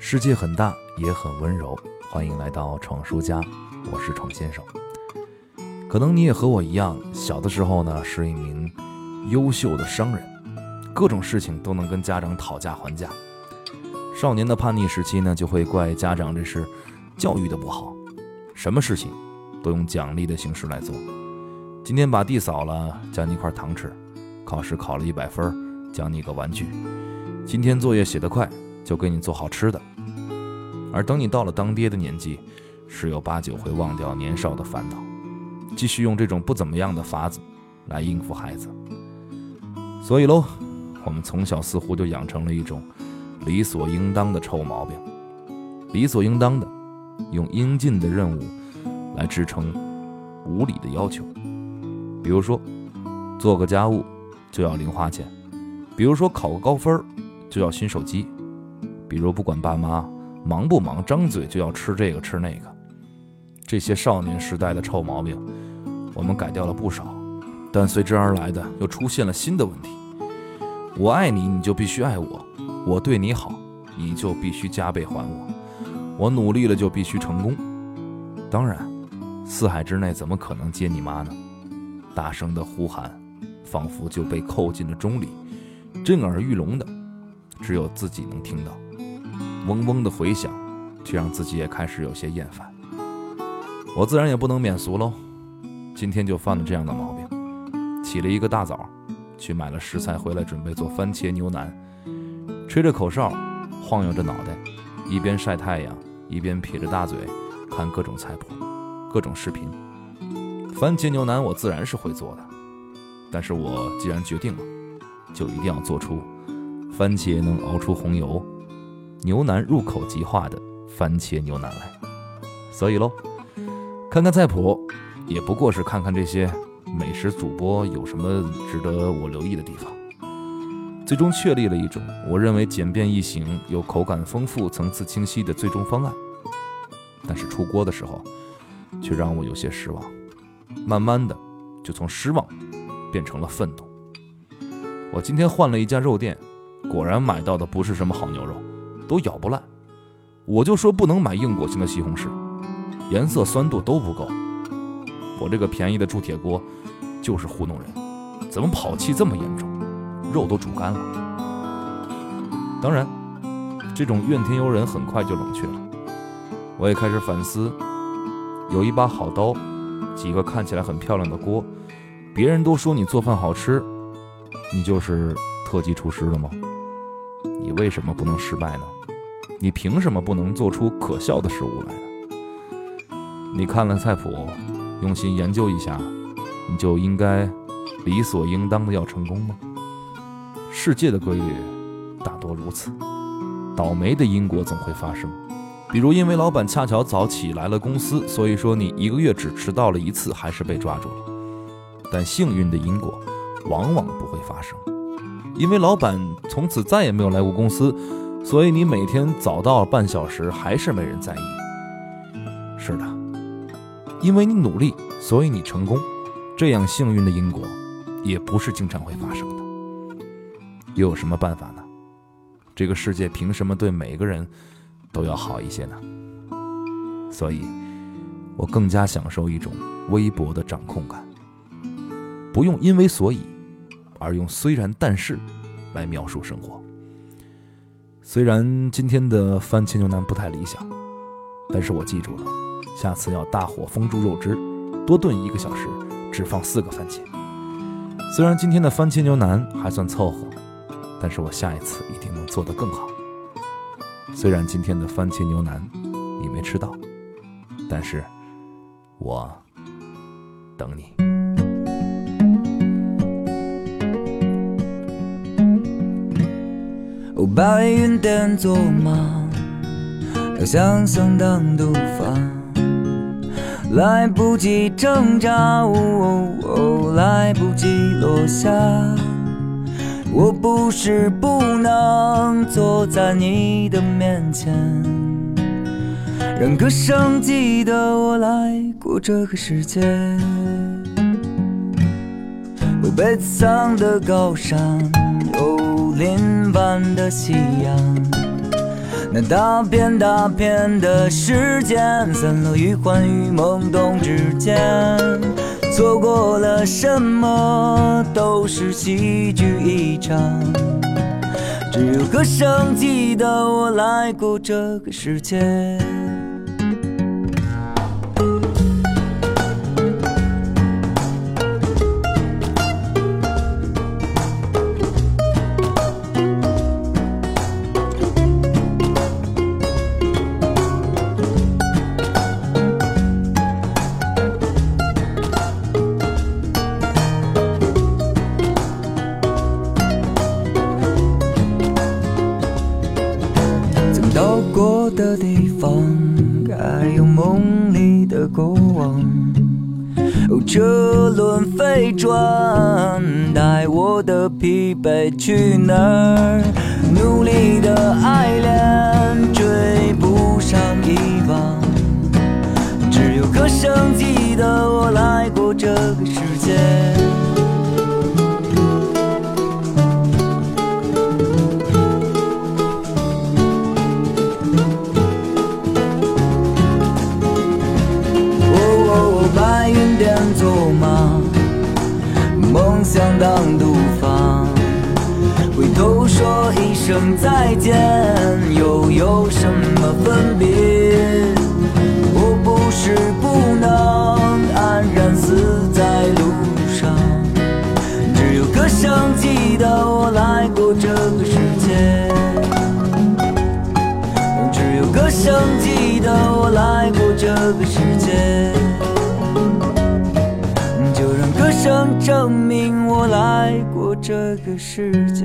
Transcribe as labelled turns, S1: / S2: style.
S1: 世界很大，也很温柔。欢迎来到闯叔家，我是闯先生。可能你也和我一样，小的时候呢是一名优秀的商人，各种事情都能跟家长讨价还价。少年的叛逆时期呢，就会怪家长这是教育的不好，什么事情都用奖励的形式来做。今天把地扫了，奖你一块糖吃；考试考了一百分，奖你个玩具；今天作业写得快。就给你做好吃的，而等你到了当爹的年纪，十有八九会忘掉年少的烦恼，继续用这种不怎么样的法子来应付孩子。所以喽，我们从小似乎就养成了一种理所应当的臭毛病，理所应当的用应尽的任务来支撑无理的要求。比如说，做个家务就要零花钱；比如说，考个高分就要新手机。比如不管爸妈忙不忙，张嘴就要吃这个吃那个，这些少年时代的臭毛病，我们改掉了不少，但随之而来的又出现了新的问题。我爱你，你就必须爱我；我对你好，你就必须加倍还我；我努力了就必须成功。当然，四海之内怎么可能接你妈呢？大声的呼喊，仿佛就被扣进了钟里，震耳欲聋的，只有自己能听到。嗡嗡的回响，却让自己也开始有些厌烦。我自然也不能免俗喽，今天就犯了这样的毛病。起了一个大早，去买了食材回来，准备做番茄牛腩。吹着口哨，晃悠着脑袋，一边晒太阳，一边撇着大嘴看各种菜谱、各种视频。番茄牛腩我自然是会做的，但是我既然决定了，就一定要做出番茄能熬出红油。牛腩入口即化的番茄牛腩来，所以喽，看看菜谱，也不过是看看这些美食主播有什么值得我留意的地方，最终确立了一种我认为简便易行又口感丰富、层次清晰的最终方案。但是出锅的时候，却让我有些失望，慢慢的就从失望变成了愤怒。我今天换了一家肉店，果然买到的不是什么好牛肉。都咬不烂，我就说不能买硬果型的西红柿，颜色酸度都不够。我这个便宜的铸铁锅就是糊弄人，怎么跑气这么严重？肉都煮干了。当然，这种怨天尤人很快就冷却了。我也开始反思，有一把好刀，几个看起来很漂亮的锅，别人都说你做饭好吃，你就是特级厨师了吗？你为什么不能失败呢？你凭什么不能做出可笑的食物来呢？你看了菜谱，用心研究一下，你就应该理所应当的要成功吗？世界的规律大多如此，倒霉的因果总会发生。比如因为老板恰巧早起来了公司，所以说你一个月只迟到了一次，还是被抓住了。但幸运的因果往往不会发生，因为老板从此再也没有来过公司。所以你每天早到半小时，还是没人在意。是的，因为你努力，所以你成功。这样幸运的因果，也不是经常会发生的。又有什么办法呢？这个世界凭什么对每个人都要好一些呢？所以，我更加享受一种微薄的掌控感。不用因为所以，而用虽然但是来描述生活。虽然今天的番茄牛腩不太理想，但是我记住了，下次要大火封住肉汁，多炖一个小时，只放四个番茄。虽然今天的番茄牛腩还算凑合，但是我下一次一定能做得更好。虽然今天的番茄牛腩你没吃到，但是我等你。
S2: 哦白云点作马，要想相当独发，来不及挣扎，来不及落下。我不是不能坐在你的面前，让歌声记得我来过这个世界。北藏的高山。林般的夕阳，那大片大片的时间，散落于幻与懵懂之间。错过了什么，都是喜剧一场。只有歌声记得我来过这个世界。的地方，还有梦里的过往。哦，车轮飞转，带我的疲惫去哪儿？努力的爱声再见，又有什么分别？我不是不能安然死在路上，只有歌声记得我来过这个世界。只有歌声记得我来过这个世界，就让歌声证明我来过这个世界。